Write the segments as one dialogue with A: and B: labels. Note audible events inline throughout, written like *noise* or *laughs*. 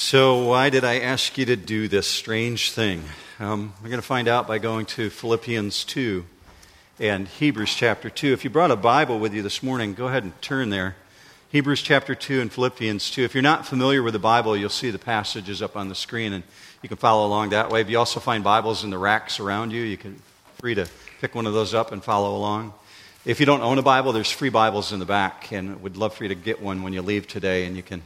A: So, why did I ask you to do this strange thing? Um, we're going to find out by going to Philippians 2 and Hebrews chapter 2. If you brought a Bible with you this morning, go ahead and turn there. Hebrews chapter 2 and Philippians 2. If you're not familiar with the Bible, you'll see the passages up on the screen and you can follow along that way. If you also find Bibles in the racks around you, you can free to pick one of those up and follow along. If you don't own a Bible, there's free Bibles in the back, and we'd love for you to get one when you leave today, and you can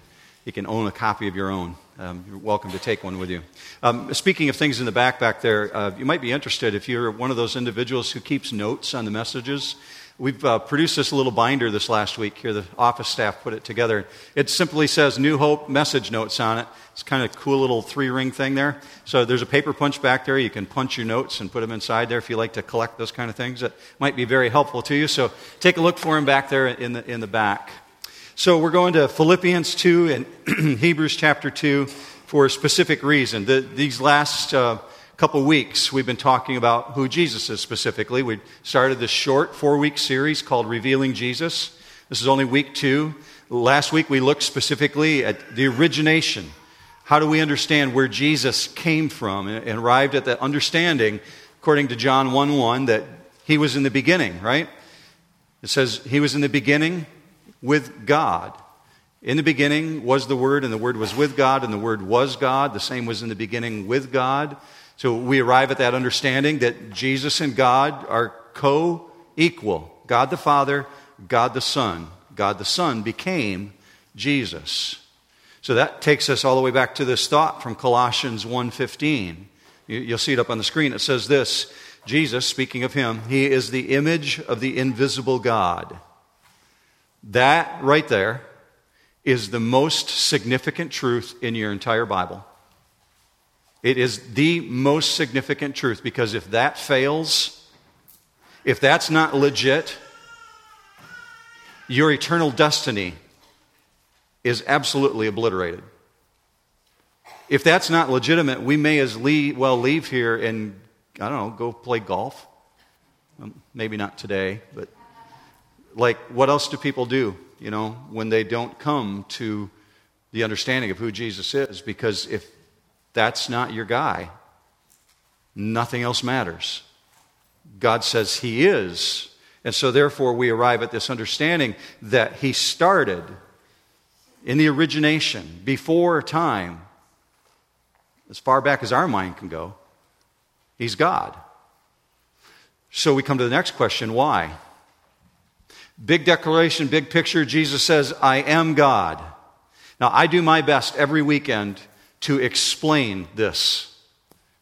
A: you can own a copy of your own. Um, you're welcome to take one with you. Um, speaking of things in the back back there, uh, you might be interested if you're one of those individuals who keeps notes on the messages. We've uh, produced this little binder this last week here. The office staff put it together. It simply says New Hope message notes on it. It's kind of a cool little three ring thing there. So there's a paper punch back there. You can punch your notes and put them inside there if you like to collect those kind of things. That might be very helpful to you. So take a look for them back there in the, in the back. So we're going to Philippians 2 and *clears throat* Hebrews chapter 2 for a specific reason. The, these last uh, couple weeks, we've been talking about who Jesus is specifically. We started this short four week series called Revealing Jesus. This is only week two. Last week, we looked specifically at the origination. How do we understand where Jesus came from and, and arrived at that understanding, according to John 1 1, that he was in the beginning, right? It says he was in the beginning with God. In the beginning was the Word, and the Word was with God, and the Word was God. The same was in the beginning with God. So we arrive at that understanding that Jesus and God are co equal God the Father, God the Son. God the Son became Jesus. So that takes us all the way back to this thought from Colossians 1:15. You'll see it up on the screen. It says this, Jesus, speaking of him, he is the image of the invisible God. That right there is the most significant truth in your entire Bible. It is the most significant truth because if that fails, if that's not legit, your eternal destiny is absolutely obliterated. If that's not legitimate, we may as well leave here and, I don't know, go play golf. Maybe not today, but like, what else do people do, you know, when they don't come to the understanding of who Jesus is? Because if that's not your guy, nothing else matters. God says He is. And so, therefore, we arrive at this understanding that He started in the origination, before time, as far back as our mind can go. He's God. So we come to the next question why? Big declaration, big picture. Jesus says, I am God. Now, I do my best every weekend to explain this.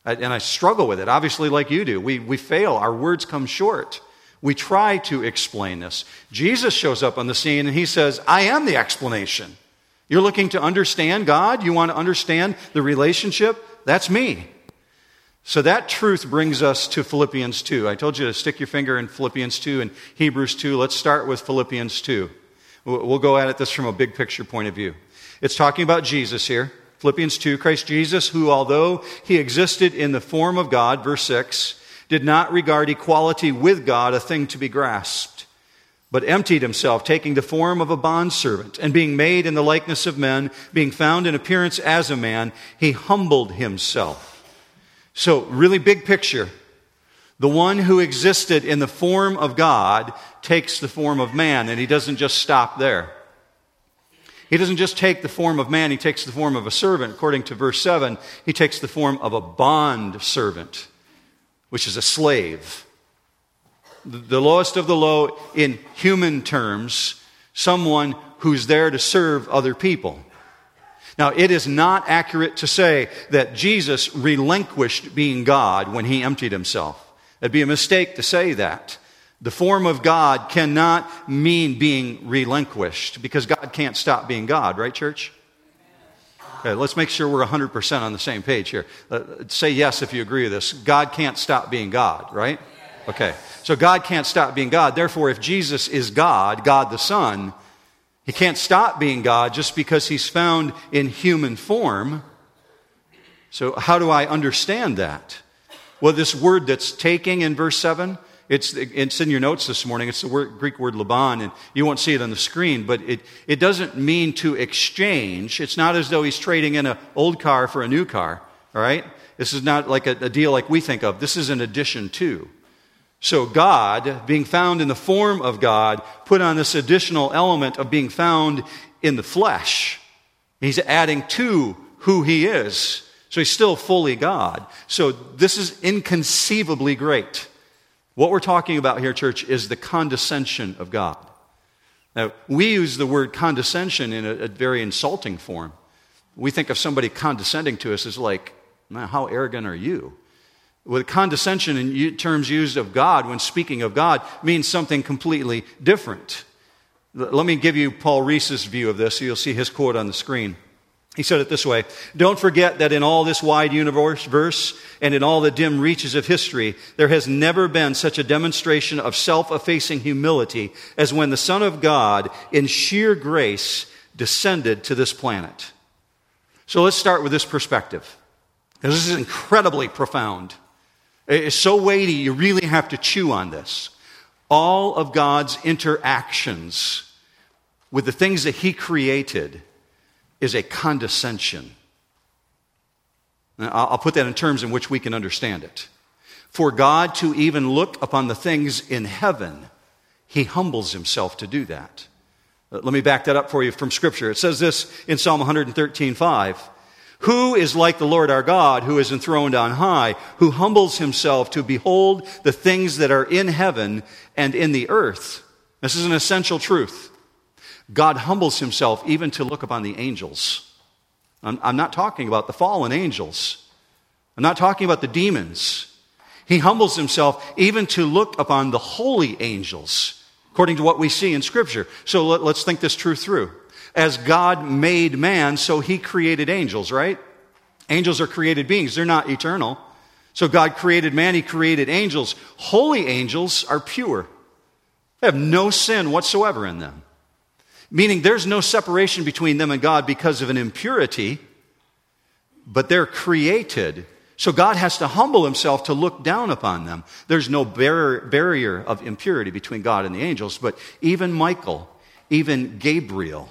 A: And I struggle with it, obviously, like you do. We, we fail, our words come short. We try to explain this. Jesus shows up on the scene and he says, I am the explanation. You're looking to understand God? You want to understand the relationship? That's me. So that truth brings us to Philippians 2. I told you to stick your finger in Philippians 2 and Hebrews 2. Let's start with Philippians 2. We'll go at it this from a big picture point of view. It's talking about Jesus here. Philippians 2, Christ Jesus, who, although he existed in the form of God, verse 6, did not regard equality with God a thing to be grasped, but emptied himself, taking the form of a bondservant, and being made in the likeness of men, being found in appearance as a man, he humbled himself so, really big picture. The one who existed in the form of God takes the form of man, and he doesn't just stop there. He doesn't just take the form of man, he takes the form of a servant. According to verse 7, he takes the form of a bond servant, which is a slave. The lowest of the low in human terms, someone who's there to serve other people. Now, it is not accurate to say that Jesus relinquished being God when he emptied himself. It'd be a mistake to say that. The form of God cannot mean being relinquished because God can't stop being God, right, church? Okay, let's make sure we're 100% on the same page here. Uh, say yes if you agree with this. God can't stop being God, right? Okay. So God can't stop being God. Therefore, if Jesus is God, God the Son, he can't stop being God just because he's found in human form. So, how do I understand that? Well, this word that's taking in verse 7, It's, it's in your notes this morning. It's the word, Greek word Laban, and you won't see it on the screen, but it, it doesn't mean to exchange. It's not as though he's trading in an old car for a new car, all right? This is not like a, a deal like we think of. This is an addition to. So God, being found in the form of God, put on this additional element of being found in the flesh. He's adding to who he is. So he's still fully God. So this is inconceivably great. What we're talking about here, church, is the condescension of God. Now, we use the word condescension in a, a very insulting form. We think of somebody condescending to us as like, man, how arrogant are you? With condescension in terms used of God, when speaking of God, means something completely different. Let me give you Paul Rees's view of this. You'll see his quote on the screen. He said it this way Don't forget that in all this wide universe and in all the dim reaches of history, there has never been such a demonstration of self effacing humility as when the Son of God, in sheer grace, descended to this planet. So let's start with this perspective. because This is incredibly profound. It's so weighty, you really have to chew on this. All of God's interactions with the things that He created is a condescension. I'll put that in terms in which we can understand it. For God to even look upon the things in heaven, he humbles himself to do that. Let me back that up for you from Scripture. It says this in Psalm 113 5. Who is like the Lord our God, who is enthroned on high, who humbles himself to behold the things that are in heaven and in the earth? This is an essential truth. God humbles himself even to look upon the angels. I'm, I'm, not talking about the fallen angels. I'm not talking about the demons. He humbles himself even to look upon the holy angels, according to what we see in Scripture. So let, let's think this truth through. As God made man, so he created angels, right? Angels are created beings, they're not eternal. So God created man, he created angels. Holy angels are pure, they have no sin whatsoever in them meaning there's no separation between them and God because of an impurity, but they're created. So God has to humble himself to look down upon them. There's no bar- barrier of impurity between God and the angels, but even Michael, even Gabriel,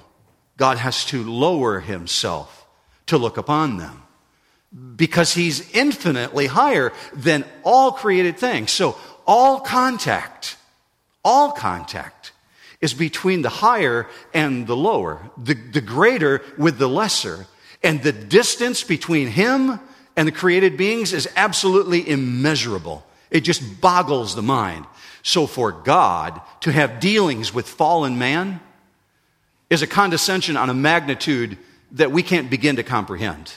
A: God has to lower himself to look upon them because he's infinitely higher than all created things. So all contact, all contact is between the higher and the lower, the, the greater with the lesser. And the distance between him and the created beings is absolutely immeasurable. It just boggles the mind. So for God to have dealings with fallen man is a condescension on a magnitude that we can't begin to comprehend.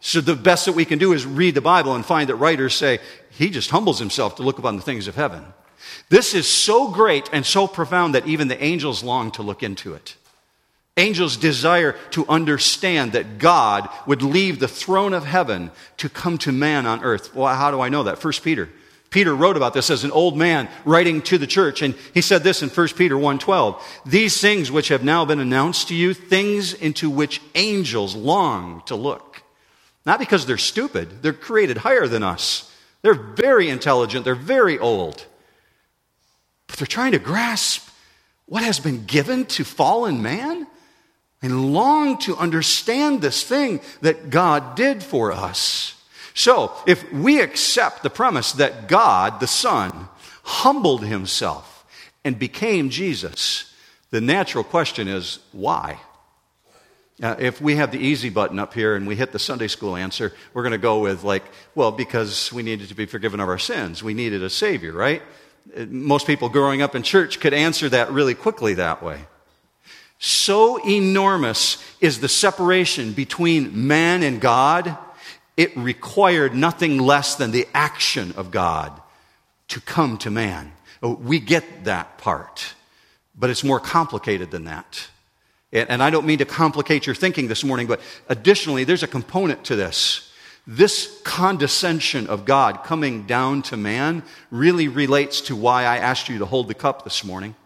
A: So the best that we can do is read the Bible and find that writers say he just humbles himself to look upon the things of heaven. This is so great and so profound that even the angels long to look into it. Angels desire to understand that God would leave the throne of heaven to come to man on earth. Well, how do I know that? First Peter. Peter wrote about this as an old man writing to the church and he said this in 1 Peter 1:12 These things which have now been announced to you things into which angels long to look. Not because they're stupid they're created higher than us. They're very intelligent they're very old. But they're trying to grasp what has been given to fallen man and long to understand this thing that God did for us. So, if we accept the premise that God, the Son, humbled himself and became Jesus, the natural question is why? Uh, if we have the easy button up here and we hit the Sunday school answer, we're going to go with, like, well, because we needed to be forgiven of our sins. We needed a Savior, right? Most people growing up in church could answer that really quickly that way. So enormous is the separation between man and God, it required nothing less than the action of God to come to man. Oh, we get that part, but it's more complicated than that. And I don't mean to complicate your thinking this morning, but additionally, there's a component to this. This condescension of God coming down to man really relates to why I asked you to hold the cup this morning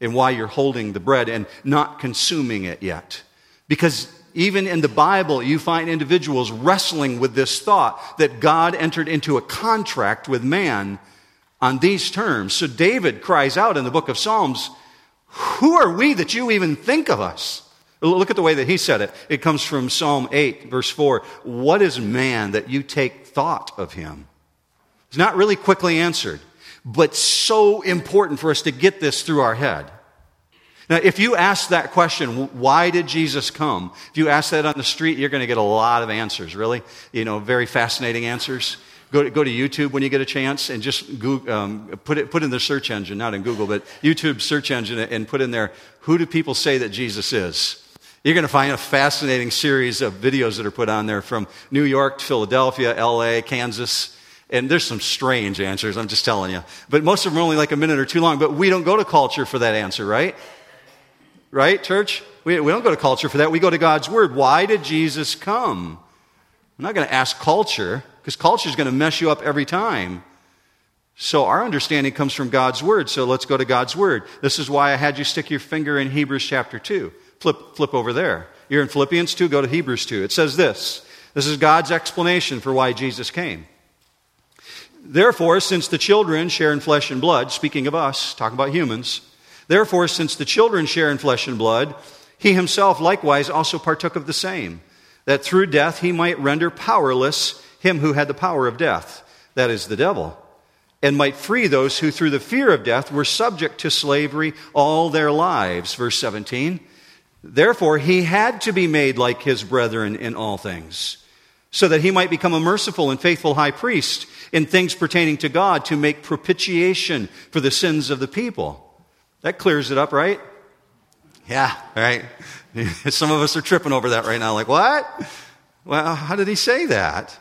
A: and why you're holding the bread and not consuming it yet. Because even in the Bible, you find individuals wrestling with this thought that God entered into a contract with man on these terms. So David cries out in the book of Psalms, Who are we that you even think of us? Look at the way that he said it. It comes from Psalm 8, verse 4. What is man that you take thought of him? It's not really quickly answered, but so important for us to get this through our head. Now, if you ask that question, why did Jesus come? If you ask that on the street, you're going to get a lot of answers, really. You know, very fascinating answers. Go to, go to YouTube when you get a chance and just Google, um, put, it, put in the search engine, not in Google, but YouTube search engine and put in there, who do people say that Jesus is? You're going to find a fascinating series of videos that are put on there from New York to Philadelphia, LA, Kansas. And there's some strange answers, I'm just telling you. But most of them are only like a minute or two long. But we don't go to culture for that answer, right? Right, church? We, we don't go to culture for that. We go to God's Word. Why did Jesus come? I'm not going to ask culture, because culture is going to mess you up every time. So our understanding comes from God's Word. So let's go to God's Word. This is why I had you stick your finger in Hebrews chapter 2. Flip, flip over there. You're in Philippians 2, go to Hebrews 2. It says this. This is God's explanation for why Jesus came. Therefore, since the children share in flesh and blood, speaking of us, talking about humans, Therefore, since the children share in flesh and blood, he himself likewise also partook of the same, that through death he might render powerless him who had the power of death, that is, the devil, and might free those who through the fear of death were subject to slavery all their lives. Verse 17. Therefore, he had to be made like his brethren in all things, so that he might become a merciful and faithful high priest in things pertaining to God to make propitiation for the sins of the people. That clears it up, right? Yeah, right. *laughs* Some of us are tripping over that right now, like, what? Well, how did he say that?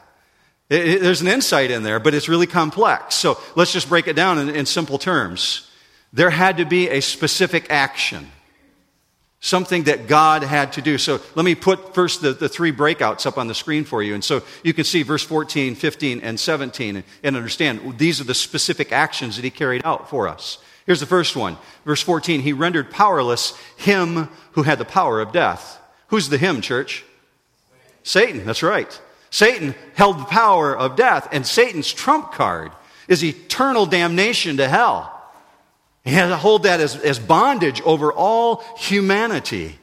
A: It, it, there's an insight in there, but it's really complex. So let's just break it down in, in simple terms. There had to be a specific action, something that God had to do. So let me put first the, the three breakouts up on the screen for you. And so you can see verse 14, 15, and 17 and, and understand these are the specific actions that he carried out for us. Here's the first one. Verse 14, he rendered powerless him who had the power of death. Who's the him, church? Satan, that's right. Satan held the power of death, and Satan's trump card is eternal damnation to hell. He had to hold that as, as bondage over all humanity.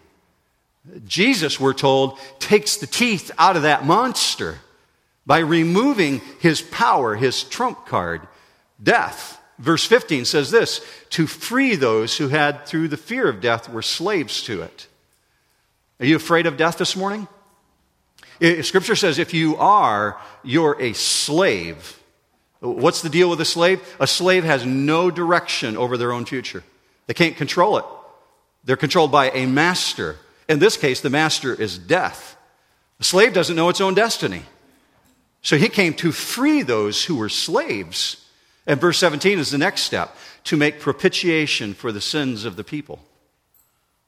A: Jesus, we're told, takes the teeth out of that monster by removing his power, his trump card, death. Verse 15 says this to free those who had, through the fear of death, were slaves to it. Are you afraid of death this morning? Scripture says if you are, you're a slave. What's the deal with a slave? A slave has no direction over their own future, they can't control it. They're controlled by a master. In this case, the master is death. A slave doesn't know its own destiny. So he came to free those who were slaves. And verse 17 is the next step to make propitiation for the sins of the people.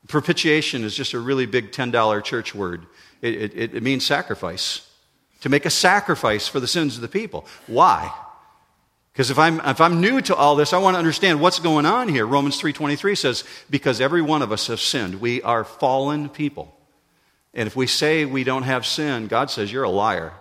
A: Propitiation is just a really big $10 church word. It, it, it, means sacrifice. To make a sacrifice for the sins of the people. Why? Because if I'm, if I'm new to all this, I want to understand what's going on here. Romans 3.23 says, because every one of us has sinned. We are fallen people. And if we say we don't have sin, God says you're a liar.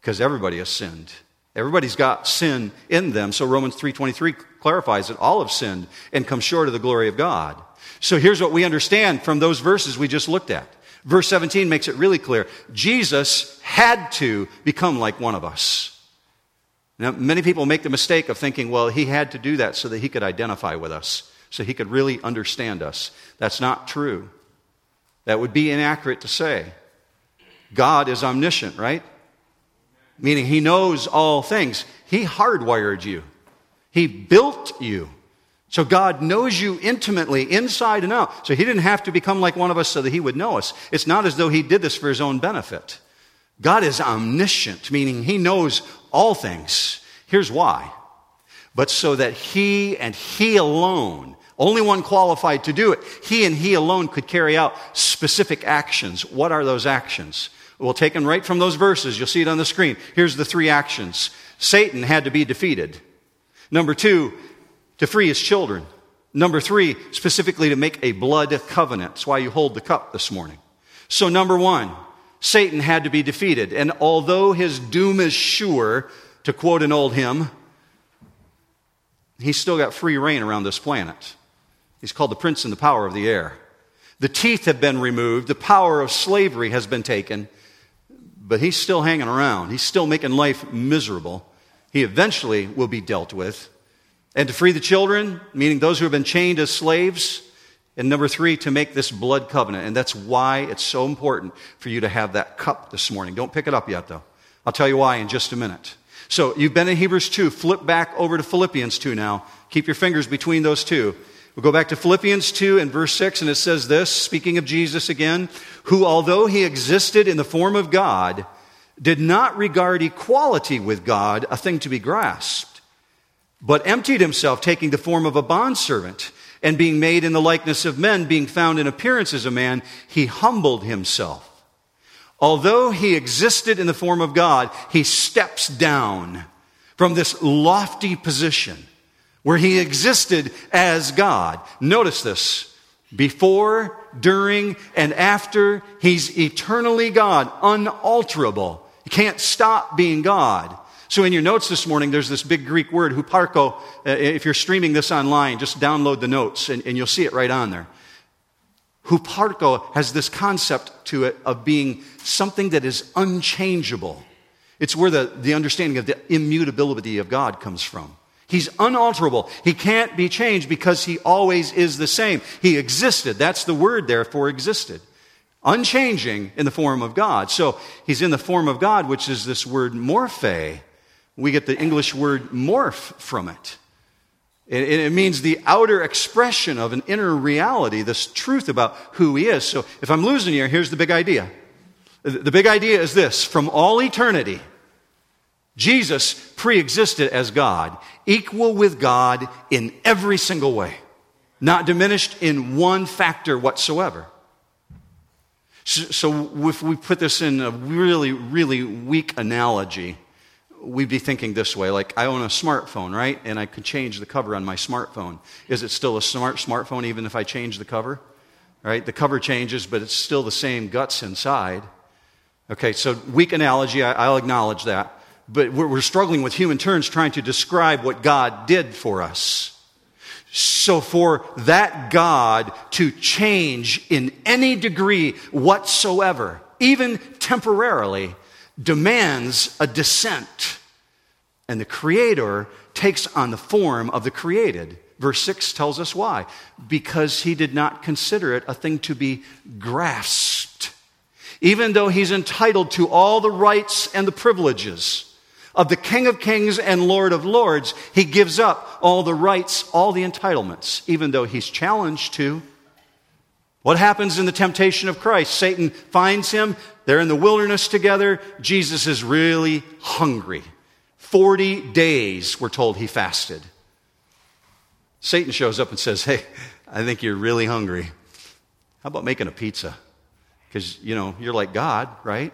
A: Because everybody has sinned. Everybody's got sin in them. So Romans 3:23 clarifies that all have sinned and come short of the glory of God. So here's what we understand from those verses we just looked at. Verse 17 makes it really clear. Jesus had to become like one of us. Now, many people make the mistake of thinking, well, he had to do that so that he could identify with us, so he could really understand us. That's not true. That would be inaccurate to say. God is omniscient, right? meaning he knows all things. He hardwired you, he built you. So God knows you intimately, inside and out. So he didn't have to become like one of us so that he would know us. It's not as though he did this for his own benefit. God is omniscient, meaning he knows all things. Here's why. But so that he and he alone, only one qualified to do it, he and he alone could carry out specific actions. What are those actions? Well, taken right from those verses, you'll see it on the screen. Here's the three actions Satan had to be defeated. Number two, to free his children. Number three, specifically to make a blood covenant. That's why you hold the cup this morning. So, number one, Satan had to be defeated. And although his doom is sure, to quote an old hymn, He's still got free rein around this planet. He's called the prince and the power of the air. The teeth have been removed, the power of slavery has been taken, but he's still hanging around. He's still making life miserable. He eventually will be dealt with. And to free the children, meaning those who have been chained as slaves. And number three, to make this blood covenant. And that's why it's so important for you to have that cup this morning. Don't pick it up yet, though. I'll tell you why in just a minute. So you've been in Hebrews 2. Flip back over to Philippians 2 now. Keep your fingers between those two. We'll go back to Philippians 2 and verse 6, and it says this, speaking of Jesus again, who, although he existed in the form of God, did not regard equality with God a thing to be grasped, but emptied himself, taking the form of a bondservant, and being made in the likeness of men, being found in appearance as a man, he humbled himself. Although he existed in the form of God, he steps down from this lofty position where he existed as God. Notice this. Before, during, and after, he's eternally God, unalterable. He can't stop being God. So in your notes this morning, there's this big Greek word, huparko. Uh, if you're streaming this online, just download the notes and, and you'll see it right on there. Huparko has this concept to it of being something that is unchangeable. It's where the, the understanding of the immutability of God comes from. He's unalterable. He can't be changed because he always is the same. He existed. That's the word therefore, existed. Unchanging in the form of God. So he's in the form of God, which is this word morphe. We get the English word morph from it. It, means the outer expression of an inner reality, this truth about who he is. So if I'm losing you, here's the big idea. The big idea is this from all eternity, Jesus pre existed as God, equal with God in every single way, not diminished in one factor whatsoever. So, so, if we put this in a really, really weak analogy, we'd be thinking this way like, I own a smartphone, right? And I could change the cover on my smartphone. Is it still a smart smartphone even if I change the cover? Right? The cover changes, but it's still the same guts inside. Okay, so weak analogy, I, I'll acknowledge that but we're struggling with human terms trying to describe what God did for us. So for that God to change in any degree whatsoever, even temporarily, demands a descent. And the Creator takes on the form of the created. Verse 6 tells us why. Because he did not consider it a thing to be grasped. Even though he's entitled to all the rights and the privileges of the King of Kings and Lord of Lords, he gives up all the rights, all the entitlements, even though he's challenged to. What happens in the temptation of Christ? Satan finds him. They're in the wilderness together. Jesus is really hungry. 40 days, we're told he fasted. Satan shows up and says, Hey, I think you're really hungry. How about making a pizza? Because, you know, you're like God, right?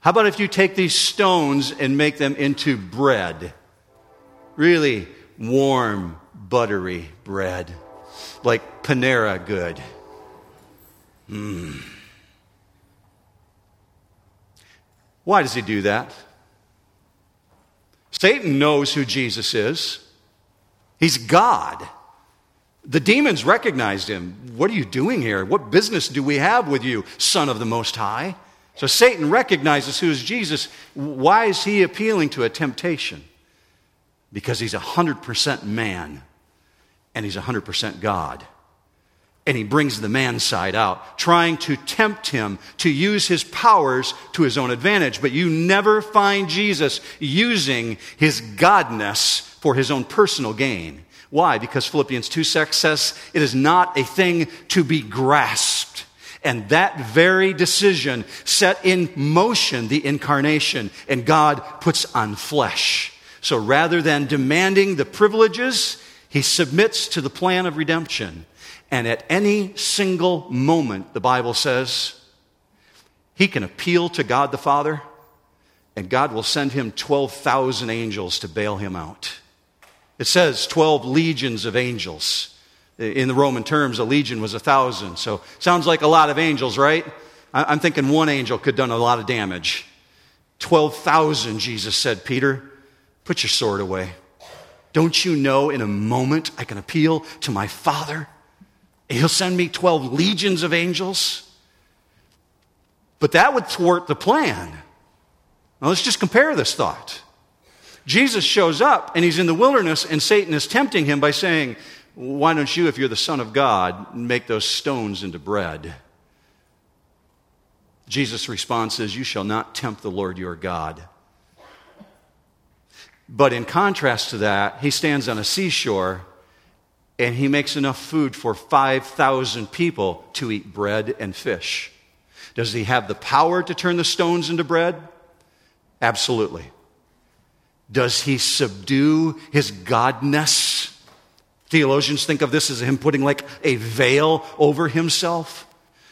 A: How about if you take these stones and make them into bread? Really warm, buttery bread. Like Panera good. Mm. Why does he do that? Satan knows who Jesus is. He's God. The demons recognized him. What are you doing here? What business do we have with you, Son of the Most High? So Satan recognizes who is Jesus. Why is he appealing to a temptation? Because he's 100% man and he's 100% God. And he brings the man side out, trying to tempt him to use his powers to his own advantage. But you never find Jesus using his godness for his own personal gain. Why? Because Philippians 2 6 says it is not a thing to be grasped and that very decision set in motion the incarnation, and God puts on flesh. So rather than demanding the privileges, he submits to the plan of redemption. And at any single moment, the Bible says, he can appeal to God the Father, and God will send him 12,000 angels to bail him out. It says 12 legions of angels. In the Roman terms, a legion was a thousand. So sounds like a lot of angels, right? I'm thinking one angel could have done a lot of damage. 12,000, Jesus said, Peter, put your sword away. Don't you know in a moment I can appeal to my Father? He'll send me 12 legions of angels. But that would thwart the plan. Now let's just compare this thought. Jesus shows up and he's in the wilderness, and Satan is tempting him by saying, Why don't you, if you're the Son of God, make those stones into bread? Jesus' response is, You shall not tempt the Lord your God. But in contrast to that, he stands on a seashore and he makes enough food for 5,000 people to eat bread and fish. Does he have the power to turn the stones into bread? Absolutely. Does he subdue his godness? Theologians think of this as him putting like a veil over himself.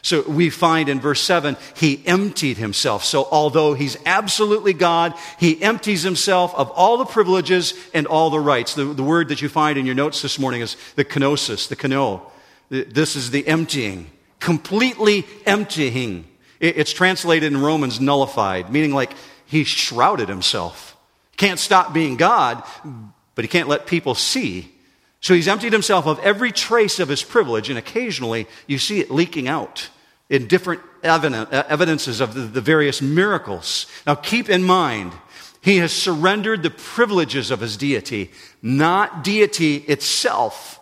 A: So we find in verse 7, he emptied himself. So although he's absolutely God, he empties himself of all the privileges and all the rights. The, the word that you find in your notes this morning is the kenosis, the keno. This is the emptying, completely emptying. It's translated in Romans nullified, meaning like he shrouded himself. Can't stop being God, but he can't let people see. So he's emptied himself of every trace of his privilege, and occasionally you see it leaking out in different uh, evidences of the various miracles. Now keep in mind, he has surrendered the privileges of his deity, not deity itself.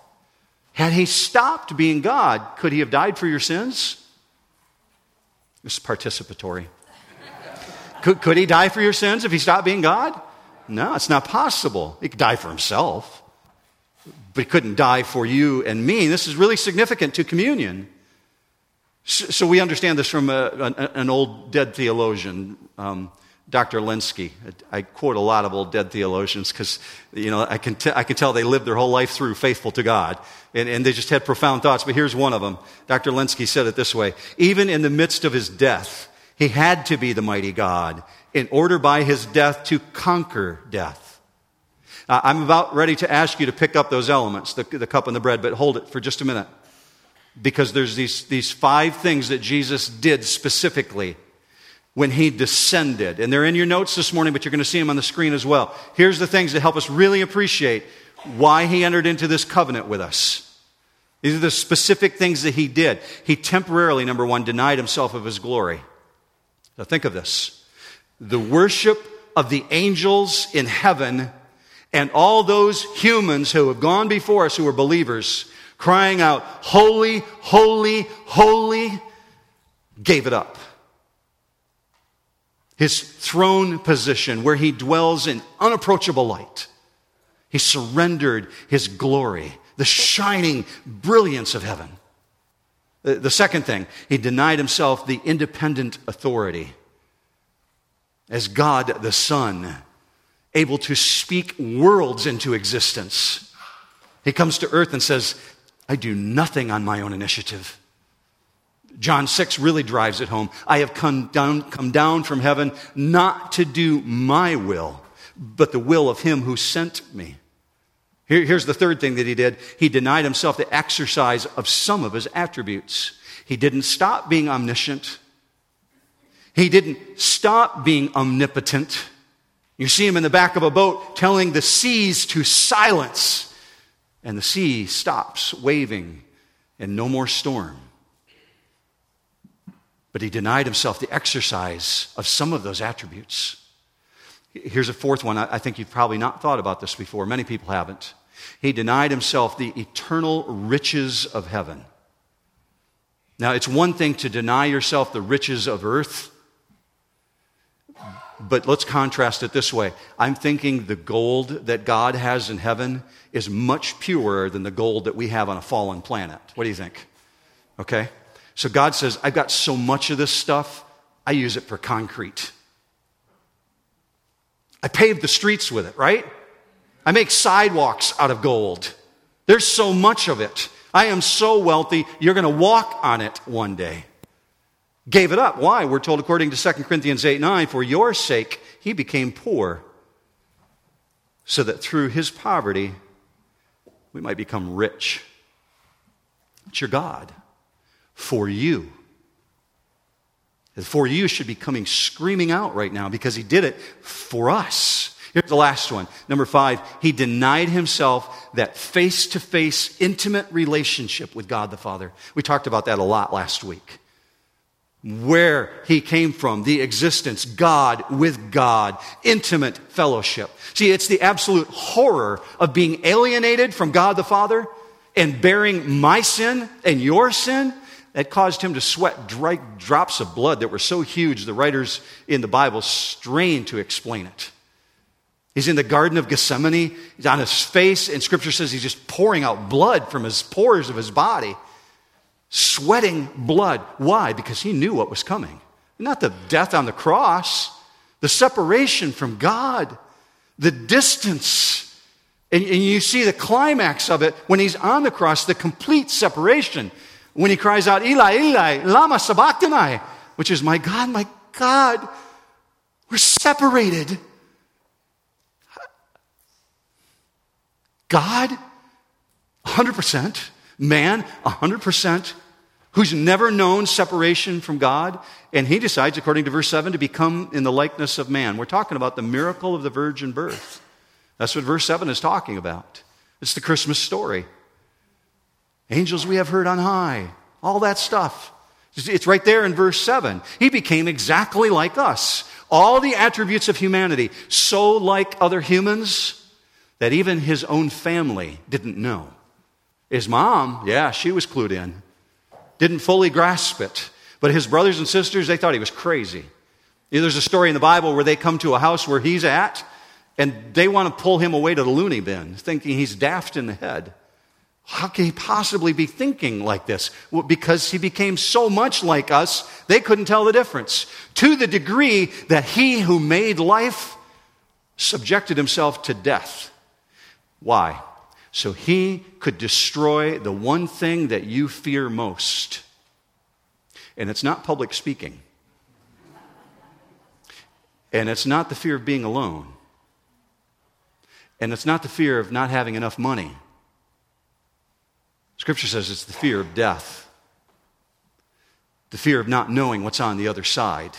A: Had he stopped being God, could he have died for your sins? It's participatory. could, could he die for your sins if he stopped being God? No, it's not possible. He could die for himself, but he couldn't die for you and me. This is really significant to communion. So we understand this from a, an old dead theologian, um, Dr. Lenski. I quote a lot of old dead theologians because, you know, I can, t- I can tell they lived their whole life through faithful to God. And, and they just had profound thoughts. But here's one of them. Dr. Lenski said it this way. Even in the midst of his death, he had to be the mighty God in order by his death to conquer death. I'm about ready to ask you to pick up those elements, the, the cup and the bread, but hold it for just a minute because there's these, these five things that Jesus did specifically when he descended. And they're in your notes this morning, but you're going to see them on the screen as well. Here's the things that help us really appreciate why he entered into this covenant with us. These are the specific things that he did. He temporarily, number one, denied himself of his glory. Now think of this. The worship of the angels in heaven and all those humans who have gone before us who are believers crying out, Holy, holy, holy, gave it up. His throne position, where he dwells in unapproachable light, he surrendered his glory, the shining brilliance of heaven. The second thing, he denied himself the independent authority as God the Son, able to speak worlds into existence. He comes to earth and says, I do nothing on my own initiative. John 6 really drives it home. I have come down, come down from heaven not to do my will, but the will of him who sent me. Here, here's the third thing that he did. He denied himself the exercise of some of his attributes. He didn't stop being omniscient. He didn't stop being omnipotent. You see him in the back of a boat telling the seas to silence and the sea stops waving and no more storm. But he denied himself the exercise of some of those attributes. Here's a fourth one. I think you've probably not thought about this before. Many people haven't. He denied himself the eternal riches of heaven. Now, it's one thing to deny yourself the riches of earth, but let's contrast it this way. I'm thinking the gold that God has in heaven is much purer than the gold that we have on a fallen planet. What do you think? Okay? So God says, I've got so much of this stuff, I use it for concrete. I pave the streets with it, right? I make sidewalks out of gold. There's so much of it. I am so wealthy, you're going to walk on it one day gave it up. Why? We're told according to 2 Corinthians 8 9, for your sake he became poor, so that through his poverty we might become rich. It's your God. For you. And For you should be coming screaming out right now because he did it for us. Here's the last one. Number five, he denied himself that face to face, intimate relationship with God the Father. We talked about that a lot last week. Where he came from, the existence, God with God, intimate fellowship. See, it's the absolute horror of being alienated from God the Father and bearing my sin and your sin that caused him to sweat dry drops of blood that were so huge the writers in the Bible strained to explain it. He's in the Garden of Gethsemane. He's on his face, and Scripture says he's just pouring out blood from his pores of his body, sweating blood. Why? Because he knew what was coming. Not the death on the cross, the separation from God, the distance. And, and you see the climax of it when he's on the cross, the complete separation. When he cries out, Eli, Eli, Lama Sabachthani, which is, My God, my God, we're separated. God, 100%, man, 100%, who's never known separation from God, and he decides, according to verse 7, to become in the likeness of man. We're talking about the miracle of the virgin birth. That's what verse 7 is talking about. It's the Christmas story. Angels we have heard on high, all that stuff. It's right there in verse 7. He became exactly like us. All the attributes of humanity, so like other humans that even his own family didn't know. His mom, yeah, she was clued in, didn't fully grasp it. But his brothers and sisters, they thought he was crazy. There's a story in the Bible where they come to a house where he's at, and they want to pull him away to the loony bin, thinking he's daft in the head. How can he possibly be thinking like this? Well, because he became so much like us, they couldn't tell the difference. To the degree that he who made life subjected himself to death. Why? So he could destroy the one thing that you fear most. And it's not public speaking. And it's not the fear of being alone. And it's not the fear of not having enough money. Scripture says it's the fear of death, the fear of not knowing what's on the other side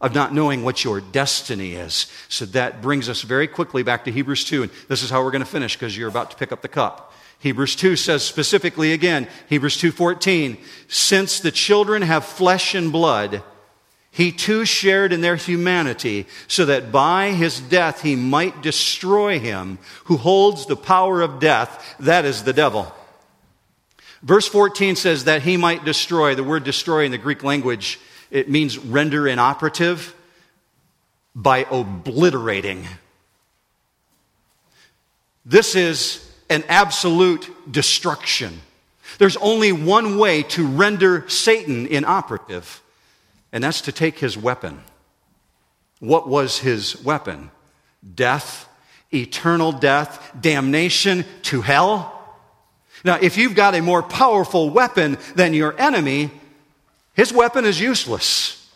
A: of not knowing what your destiny is. So that brings us very quickly back to Hebrews 2. And this is how we're going to finish because you're about to pick up the cup. Hebrews 2 says specifically again, Hebrews 2:14, since the children have flesh and blood, he too shared in their humanity, so that by his death he might destroy him who holds the power of death, that is the devil. Verse 14 says that he might destroy. The word destroy in the Greek language it means render inoperative by obliterating. This is an absolute destruction. There's only one way to render Satan inoperative, and that's to take his weapon. What was his weapon? Death, eternal death, damnation to hell. Now, if you've got a more powerful weapon than your enemy, his weapon is useless.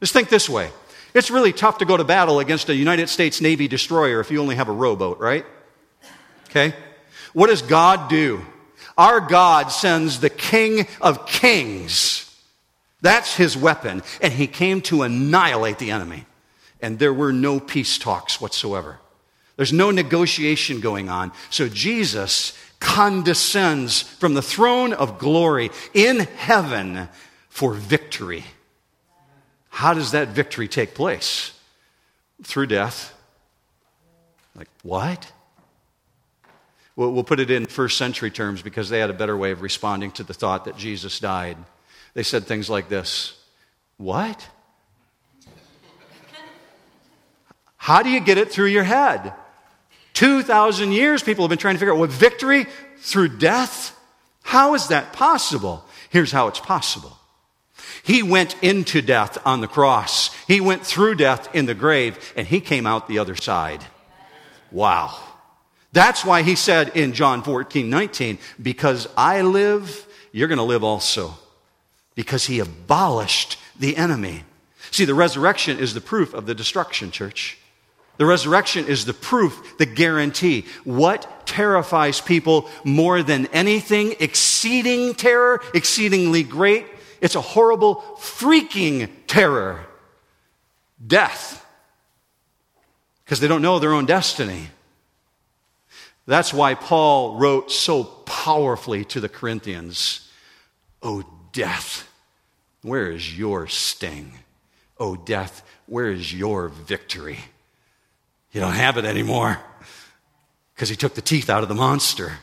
A: Just think this way it's really tough to go to battle against a United States Navy destroyer if you only have a rowboat, right? Okay? What does God do? Our God sends the King of Kings. That's his weapon. And he came to annihilate the enemy. And there were no peace talks whatsoever. There's no negotiation going on. So Jesus condescends from the throne of glory in heaven for victory. How does that victory take place? Through death. Like, what? Well, we'll put it in first century terms because they had a better way of responding to the thought that Jesus died. They said things like this What? How do you get it through your head? 2,000 years people have been trying to figure out what victory through death? How is that possible? Here's how it's possible he went into death on the cross. He went through death in the grave, and he came out the other side. Wow. That's why he said in John 14, 19, because I live, you're going to live also. Because he abolished the enemy. See, the resurrection is the proof of the destruction, church. The resurrection is the proof, the guarantee. What terrifies people more than anything? Exceeding terror, exceedingly great, it's a horrible, freaking terror death. because they don't know their own destiny. That's why Paul wrote so powerfully to the Corinthians O death, where is your sting? O death, where is your victory? You don't have it anymore because he took the teeth out of the monster.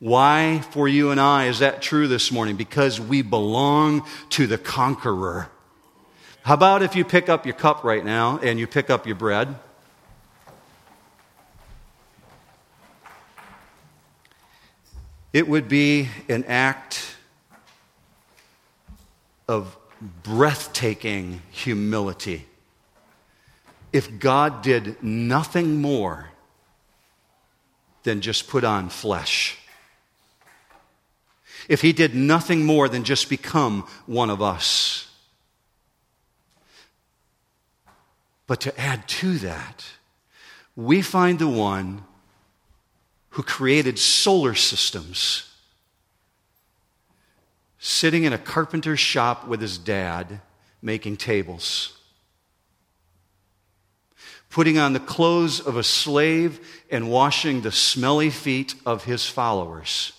A: Why, for you and I, is that true this morning? Because we belong to the conqueror. How about if you pick up your cup right now and you pick up your bread? It would be an act of breathtaking humility if God did nothing more than just put on flesh. If he did nothing more than just become one of us. But to add to that, we find the one who created solar systems sitting in a carpenter's shop with his dad making tables, putting on the clothes of a slave and washing the smelly feet of his followers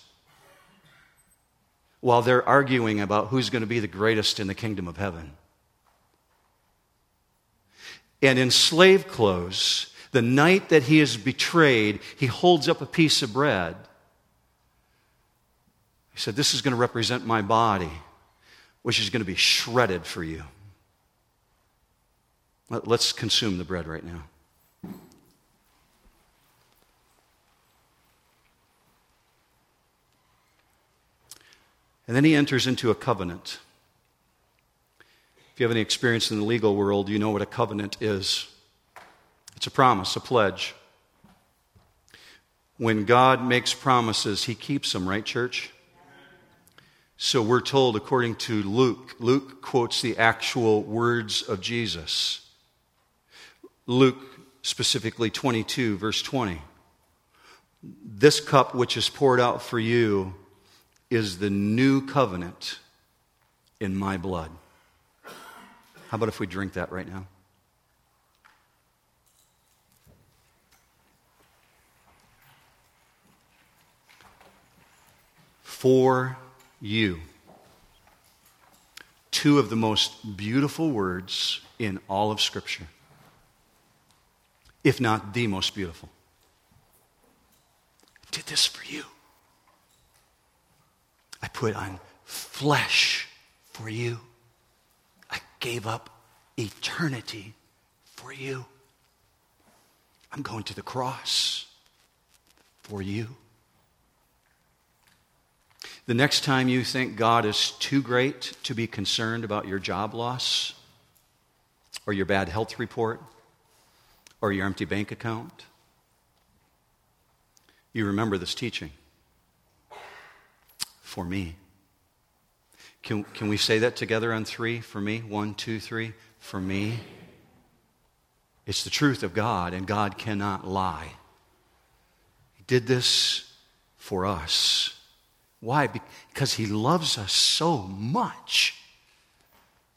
A: while they're arguing about who's going to be the greatest in the kingdom of heaven. And in slave clothes, the night that he is betrayed, he holds up a piece of bread he said, This is going to represent my body, which is going to be shredded for you. Let's consume the bread right now. And then he enters into a covenant. If you have any experience in the legal world, you know what a covenant is it's a promise, a pledge. When God makes promises, he keeps them, right, church? So we're told, according to Luke, Luke quotes the actual words of Jesus. Luke, specifically 22, verse 20. This cup which is poured out for you is the new covenant in my blood. How about if we drink that right now? For you. Two of the most beautiful words in all of Scripture, if not the most beautiful. I did this for you. I put on flesh for you. I gave up eternity for you. I'm going to the cross for you. The next time you think God is too great to be concerned about your job loss, or your bad health report, or your empty bank account, you remember this teaching. For me. Can, can we say that together on three? For me? One, two, three. For me. It's the truth of God, and God cannot lie. He did this for us. Why? Because He loves us so much.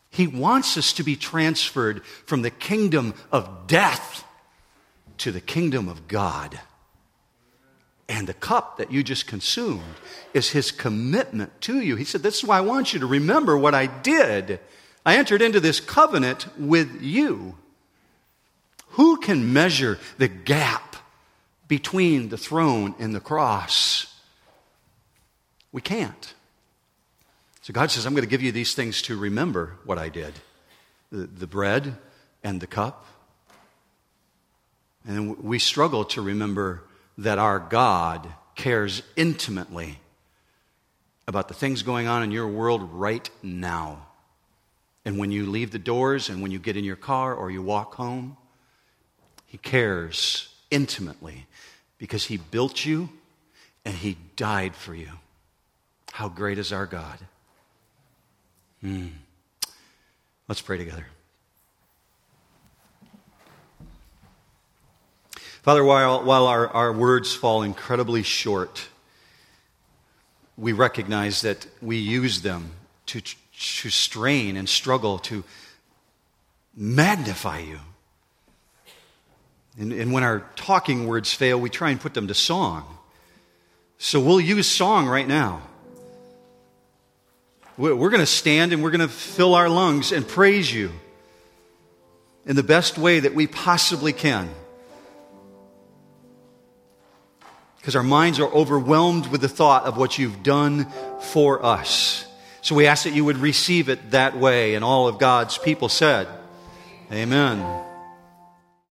A: He wants us to be transferred from the kingdom of death to the kingdom of God. And the cup that you just consumed is His commitment to you. He said, This is why I want you to remember what I did. I entered into this covenant with you. Who can measure the gap between the throne and the cross? We can't. So God says, I'm going to give you these things to remember what I did the, the bread and the cup. And we struggle to remember that our God cares intimately about the things going on in your world right now. And when you leave the doors and when you get in your car or you walk home, He cares intimately because He built you and He died for you. How great is our God? Hmm. Let's pray together. Father, while, while our, our words fall incredibly short, we recognize that we use them to, to strain and struggle to magnify you. And, and when our talking words fail, we try and put them to song. So we'll use song right now. We're going to stand and we're going to fill our lungs and praise you in the best way that we possibly can. Because our minds are overwhelmed with the thought of what you've done for us. So we ask that you would receive it that way. And all of God's people said, Amen.